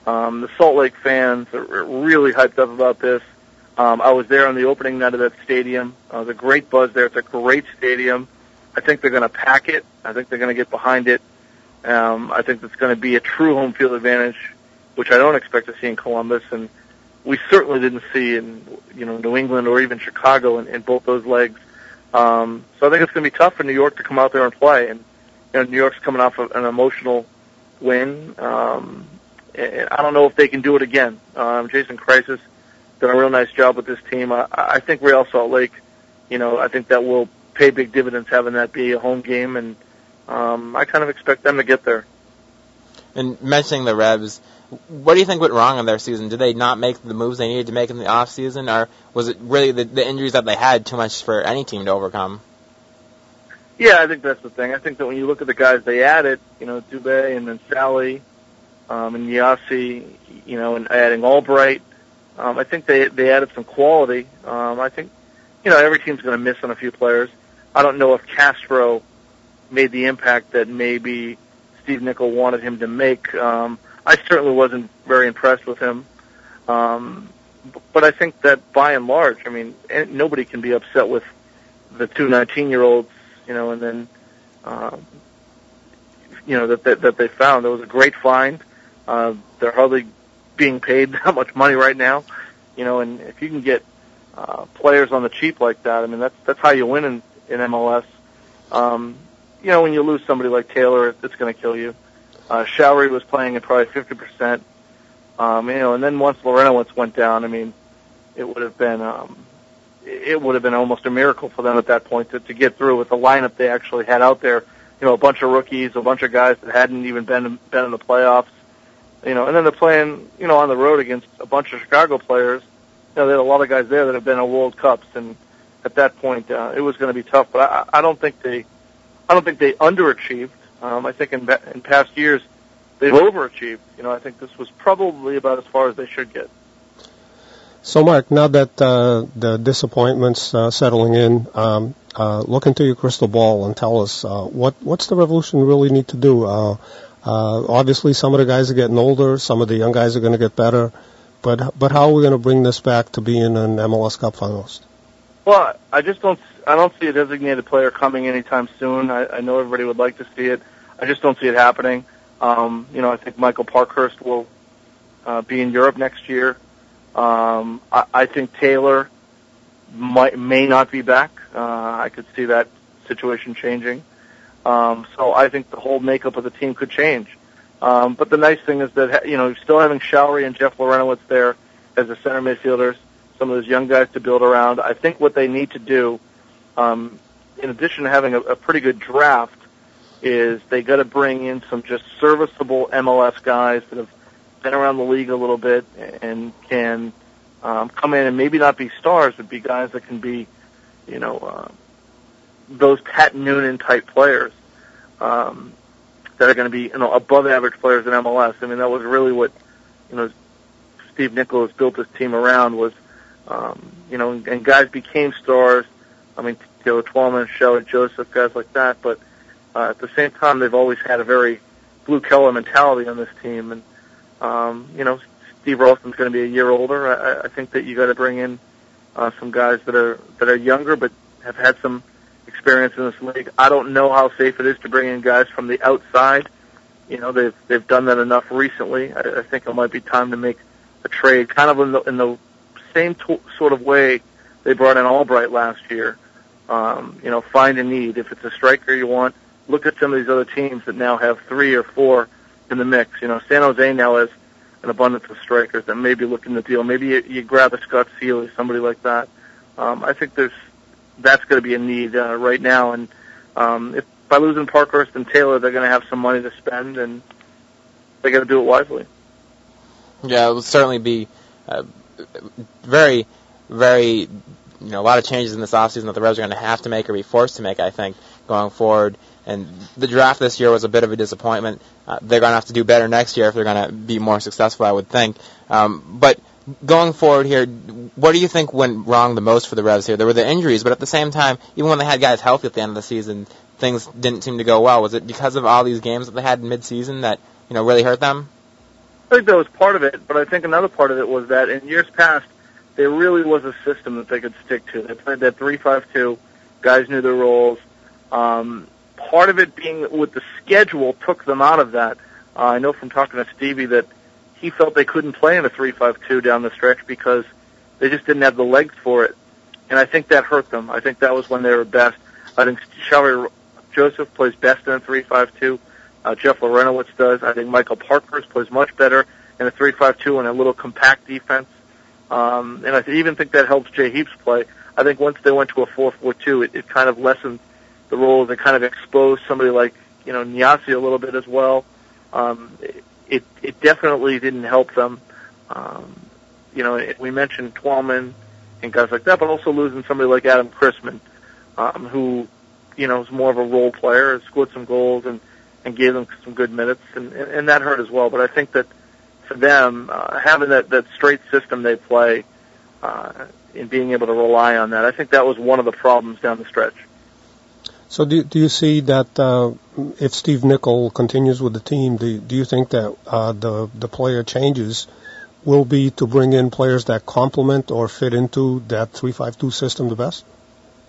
um, the Salt Lake fans are really hyped up about this. Um, I was there on the opening night of that stadium. Uh, the great buzz there. It's a great stadium. I think they're going to pack it. I think they're going to get behind it. Um, I think it's going to be a true home field advantage, which I don't expect to see in Columbus, and we certainly didn't see in you know New England or even Chicago in, in both those legs. Um, so I think it's going to be tough for New York to come out there and play. And you know, New York's coming off of an emotional win. Um, I don't know if they can do it again. Um, Jason Kreis has done a real nice job with this team. I, I think Real Salt Lake, you know, I think that will pay big dividends having that be a home game, and um, I kind of expect them to get there. And mentioning the Revs, what do you think went wrong in their season? Did they not make the moves they needed to make in the off season, or was it really the, the injuries that they had too much for any team to overcome? Yeah, I think that's the thing. I think that when you look at the guys they added, you know, Dube and Mansally, um, and Nyassi, you know, and adding Albright, um, I think they they added some quality. Um, I think, you know, every team's going to miss on a few players. I don't know if Castro made the impact that maybe Steve Nicol wanted him to make. Um, I certainly wasn't very impressed with him. Um, but I think that by and large, I mean, nobody can be upset with the two 19 year olds you know, and then, um, you know, that, that, that they found. It was a great find. Uh, they're hardly being paid *laughs* that much money right now, you know, and if you can get, uh, players on the cheap like that, I mean, that's, that's how you win in, in MLS. Um, you know, when you lose somebody like Taylor, it's going to kill you. Uh, Shalrie was playing at probably 50%. Um, you know, and then once Larentowicz went down, I mean, it would have been, um, it would have been almost a miracle for them at that point to, to get through with the lineup they actually had out there. You know, a bunch of rookies, a bunch of guys that hadn't even been been in the playoffs. You know, and then they're playing, you know, on the road against a bunch of Chicago players. You know, there are a lot of guys there that have been in World Cups, and at that point, uh, it was going to be tough. But I, I don't think they, I don't think they underachieved. Um, I think in in past years, they've overachieved. You know, I think this was probably about as far as they should get. So, Marc, now that uh, the disappointments uh, settling in, um, uh, look into your crystal ball and tell us uh, what what's the revolution really need to do. Uh, obviously, some of the guys are getting older, some of the young guys are going to get better, but but how are we going to bring this back to being an MLS Cup finalist? Well, I just don't I don't see a designated player coming anytime soon. I, I know everybody would like to see it. I just don't see it happening. Um, you know, I think Michael Parkhurst will uh, be in Europe next year. Um, I, I think Taylor might may not be back. Uh, I could see that situation changing. Um, so I think the whole makeup of the team could change. Um, but the nice thing is that you know still having Shalrie and Jeff Larentowicz there as the center midfielders, some of those young guys to build around. I think what they need to do, um, in addition to having a, a pretty good draft, is they got to bring in some just serviceable MLS guys that have been around the league a little bit and can um, come in and maybe not be stars, but be guys that can be, you know, uh, those Pat Noonan type players um, that are going to be, you know, above average players in MLS. I mean, that was really what, you know, Steve Nicol's built his team around was, um, you know, and, guys became stars. I mean, Taylor Twellman, Shalrie Joseph, guys like that. But uh, at the same time, they've always had a very blue collar mentality on this team. And um, you know, Steve Ralston's going to be a year older. I, I think that you got to bring in uh, some guys that are that are younger but have had some experience in this league. I don't know how safe it is to bring in guys from the outside. You know, they've they've done that enough recently. I, I think it might be time to make a trade, kind of in the in the same to, sort of way they brought in Albright last year. Um, you know, find a need. If it's a striker you want, look at some of these other teams that now have three or four in the mix. You know, San Jose now has an abundance of strikers that may be looking to deal. Maybe you, you grab a Scott Sealy, somebody like that. Um, I think there's that's going to be a need uh, right now. And um, if by losing Parkhurst and Taylor, they're going to have some money to spend, and they got to do it wisely. Yeah, it will certainly be uh, very, very, you know, a lot of changes in this offseason that the Revs are going to have to make or be forced to make, I think, going forward. And the draft this year was a bit of a disappointment. Uh, they're going to have to do better next year if they're going to be more successful, I would think. Um, but going forward here, what do you think went wrong the most for the Revs here? There were the injuries, but at the same time, even when they had guys healthy at the end of the season, things didn't seem to go well. Was it because of all these games that they had in mid-season that you know really hurt them? I think that was part of it, but I think another part of it was that in years past, there really was a system that they could stick to. They played that three-five-two. Guys knew their roles. Um, part of it being with the schedule took them out of that. Uh, I know from talking to Stevie that he felt they couldn't play in a three-five-two down the stretch because they just didn't have the legs for it, and I think that hurt them. I think that was when they were best. I think Shalrie Joseph plays best in a three-five-two. Uh, Jeff Larentowicz does. I think Michael Parkhurst plays much better in a three-five-two and a little compact defense. Um, and I even think that helps Jay Heaps play. I think once they went to a four-four-two, it, it kind of lessened the roles and kind of exposed somebody like you know Nyassi a little bit as well. Um, it definitely didn't help them. Um, you know, we mentioned Twellman and guys like that, but also losing somebody like Adam Cristman, um, who you know is more of a role player, scored some goals and and gave them some good minutes, and and, and that hurt as well. But I think that for them, uh, having that that straight system they play. Uh, and being able to rely on that, I think that was one of the problems down the stretch. So do, do you see that uh, if Steve Nicol continues with the team, do, do you think that uh, the the player changes will be to bring in players that complement or fit into that three five two system the best?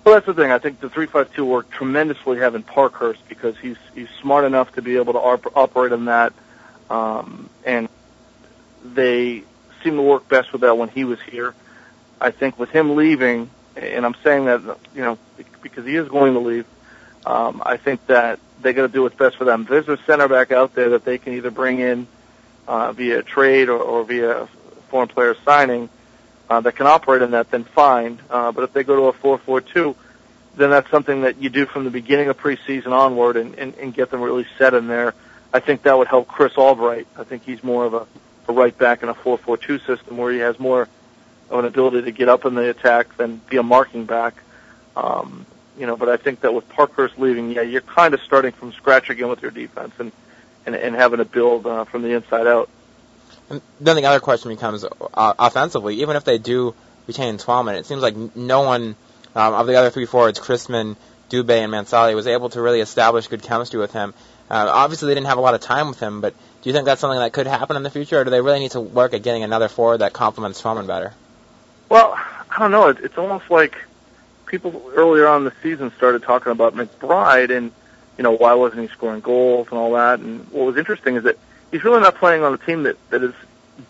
Well, that's the thing. I think the three five two worked tremendously having Parkhurst because he's he's smart enough to be able to op- operate in that, um, and they seem to work best with that when he was here. I think with him leaving, and I'm saying that you know because he is going to leave um, I think that they got to do what's best for them. There's a center back out there that they can either bring in uh, via trade or, or via foreign player signing uh, that can operate in that, then fine. Uh, but if they go to a 4-4-2, then that's something that you do from the beginning of preseason onward and, and, and get them really set in there. I think that would help Chris Albright. I think he's more of a, a right back in a 4-4-2 system where he has more of an ability to get up in the attack than be a marking back. Um, you know, but I think that with Parkhurst leaving, yeah, you're kind of starting from scratch again with your defense and and, and having to build uh, from the inside out. And then the other question becomes uh, offensively. Even if they do retain Twellman, it seems like no one um, of the other three forwards, Cristman, Dube, and Mansally, was able to really establish good chemistry with him. Uh, obviously, they didn't have a lot of time with him, but do you think that's something that could happen in the future, or do they really need to work at getting another forward that complements Twellman better? Well, I don't know. It's almost like people earlier on in the season started talking about McBride and you know why wasn't he scoring goals and all that. And what was interesting is that he's really not playing on a team that that is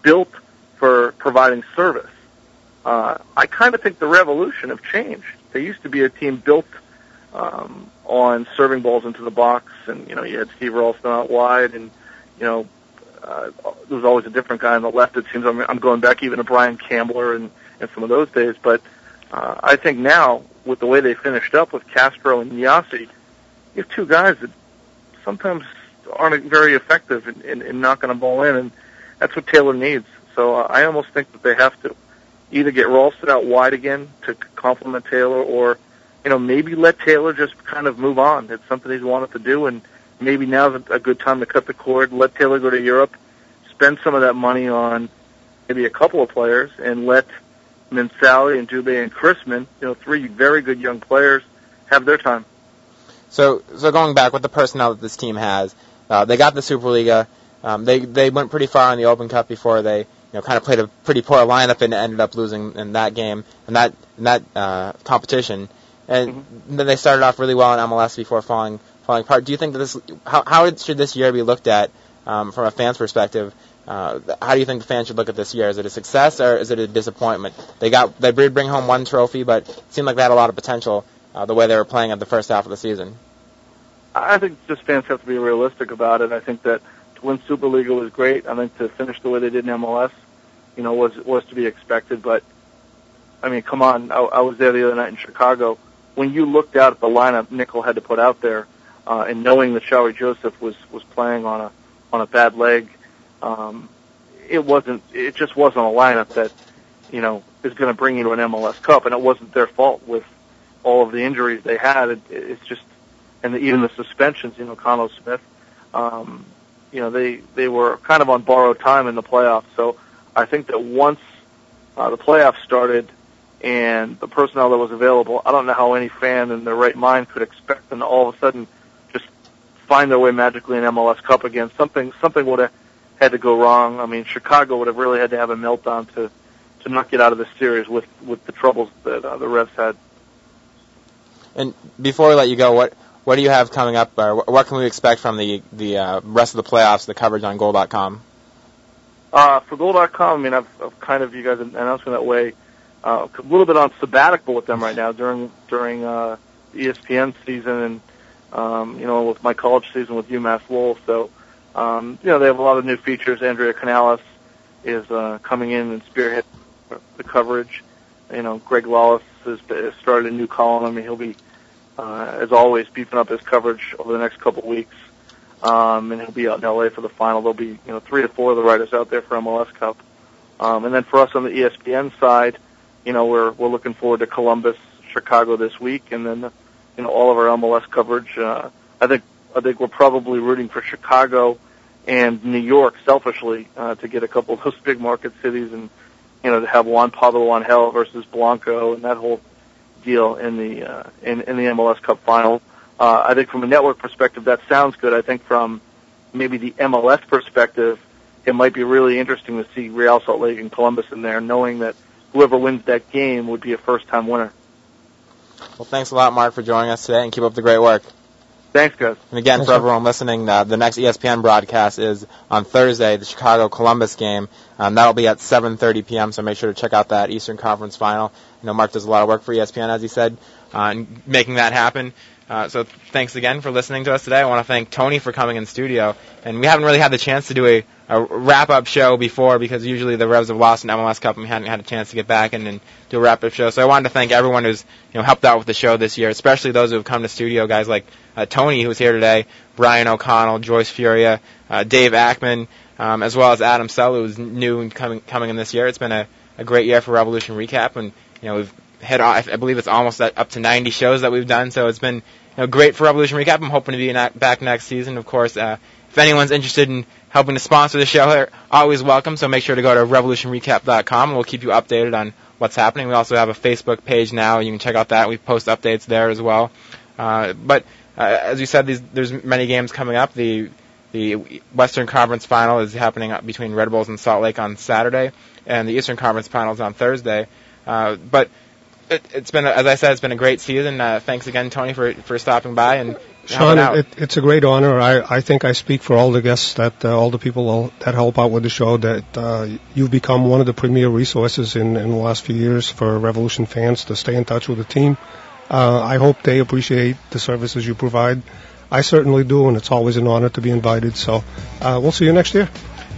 built for providing service. Uh, I kind of think the Revolution have changed. They used to be a team built um, on serving balls into the box, and you know you had Steve Ralston out wide, and you know uh, there was always a different guy on the left. It seems I'm, I'm going back even to Brian Campbell and and some of those days, but uh, I think now, with the way they finished up with Castro and Nyassi, you have two guys that sometimes aren't very effective in, in, in knocking a ball in, and that's what Taylor needs. So uh, I almost think that they have to either get Ralston out wide again to complement Taylor, or you know maybe let Taylor just kind of move on. It's something he's wanted to do, and maybe now's a good time to cut the cord. Let Taylor go to Europe, spend some of that money on maybe a couple of players and let Mansally and Dube and Cristman, you know, three very good young players, have their time. So, so going back with the personnel that this team has, uh, they got the Superliga. Um, they they went pretty far in the Open Cup before they you know kind of played a pretty poor lineup and ended up losing in that game and that in that uh, competition. And mm-hmm. then they started off really well in MLS before falling falling apart. Do you think that this how how should this year be looked at um, from a fan's perspective? Uh, how do you think the fans should look at this year? Is it a success or is it a disappointment? They got they did bring home one trophy, but it seemed like they had a lot of potential uh, the way they were playing at the first half of the season. I think just fans have to be realistic about it. I think that to win Superliga was great. I think to finish the way they did in MLS, you know, was was to be expected. But I mean, come on, I, I was there the other night in Chicago. When you looked out at the lineup Nicol had to put out there, uh, and knowing that Shalrie Joseph was was playing on a on a bad leg, um, it wasn't. It just wasn't a lineup that you know is going to bring you to an MLS Cup, and it wasn't their fault with all of the injuries they had. It, it's just and the, even the suspensions, you know, Khano Smith, um, you know, they they were kind of on borrowed time in the playoffs. So I think that once uh, the playoffs started and the personnel that was available, I don't know how any fan in their right mind could expect them to all of a sudden just find their way magically in MLS Cup again. Something something would have had to go wrong. I mean, Chicago would have really had to have a meltdown to to not get out of the series with with the troubles that uh, the Revs had. And before we let you go, what what do you have coming up? Or what can we expect from the the uh, rest of the playoffs? The coverage on Goal.com. Uh, for Goal.com, I mean, I've, I've kind of you guys announced me that way. Uh, a little bit on sabbatical with them right now during during uh, ESPN season and um, you know with my college season with UMass Lowell. So um, you know they have a lot of new features. Andrea Canales is uh, coming in and spearhead the coverage. You know, Greg Lalas has started a new column. I mean, he'll be uh, as always, beefing up his coverage over the next couple of weeks. Um, and he'll be out in LA for the final. There'll be, you know, three to four of the writers out there for MLS Cup. Um, and then for us on the ESPN side, you know, we're, we're looking forward to Columbus, Chicago this week, and then, you know, all of our MLS coverage. Uh, I think, I think we're probably rooting for Chicago and New York selfishly, uh, to get a couple of those *laughs* big market cities and, you know, to have Juan Pablo Angel versus Blanco and that whole deal in the uh, in, in the MLS Cup final. Uh, I think from a network perspective, that sounds good. I think from maybe the MLS perspective, it might be really interesting to see Real Salt Lake and Columbus in there, knowing that whoever wins that game would be a first-time winner. Well, thanks a lot, Marc, for joining us today, and keep up the great work. Thanks, guys. And again, for everyone listening, uh, the next ESPN broadcast is on Thursday, the Chicago Columbus game. Um, that'll be at 7:30 p.m. So make sure to check out that Eastern Conference Final. You know, Marc does a lot of work for ESPN, as he said, uh, and making that happen. Uh, so thanks again for listening to us today. I want to thank Tony for coming in studio. And we haven't really had the chance to do a, a wrap-up show before because usually the Revs have lost an MLS Cup and we hadn't had a chance to get back and, and do a wrap-up show. So I wanted to thank everyone who's you know helped out with the show this year, especially those who have come to studio, guys like uh, Tony who's here today, Brian O'Connell, Joyce Furia, uh, Dave Ackman, um, as well as Adam Sell, who's new and coming coming in this year. It's been a, a great year for Revolution Recap, and you know we've hit I believe it's almost up to 90 shows that we've done. So it's been you know, great for Revolution Recap. I'm hoping to be back next season. Of course, uh, if anyone's interested in helping to sponsor the show, they're always welcome. So make sure to go to revolutionrecap.com, and we'll keep you updated on what's happening. We also have a Facebook page now. You can check out that. We post updates there as well. Uh, but uh, as you said, these, there's many games coming up. The the Western Conference Final is happening between Red Bulls and Salt Lake on Saturday, and the Eastern Conference Final is on Thursday. Uh, but it, has been, as I said, it's been a great season. Uh, thanks again, Tony, for for stopping by and. Sean, it, it's a great honor. I, I think I speak for all the guests that uh, all the people that help out with the show that uh, you've become one of the premier resources in, in the last few years for Revolution fans to stay in touch with the team. Uh, I hope they appreciate the services you provide. I certainly do, and it's always an honor to be invited. So uh, we'll see you next year.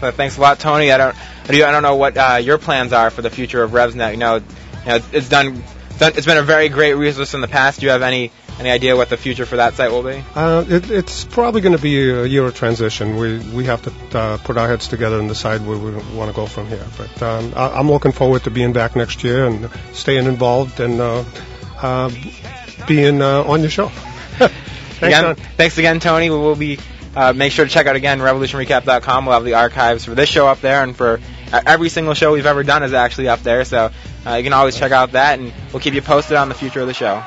But thanks a lot, Tony. I don't, I don't know what uh, your plans are for the future of RevsNet. You know, you know, it's done it's been a very great resource in the past. Do you have any any idea what the future for that site will be? Uh, it, it's probably going to be a year of transition. We we have to uh, put our heads together and decide where we want to go from here. But um, I, am looking forward to being back next year and staying involved and uh, uh being uh, on your show. *laughs* thanks, again, thanks again, Tony. We will be. Uh, make sure to check out again revolutionrecap.com. We'll have the archives for this show up there and for every single show we've ever done is actually up there. So uh, you can always check out that, and we'll keep you posted on the future of the show.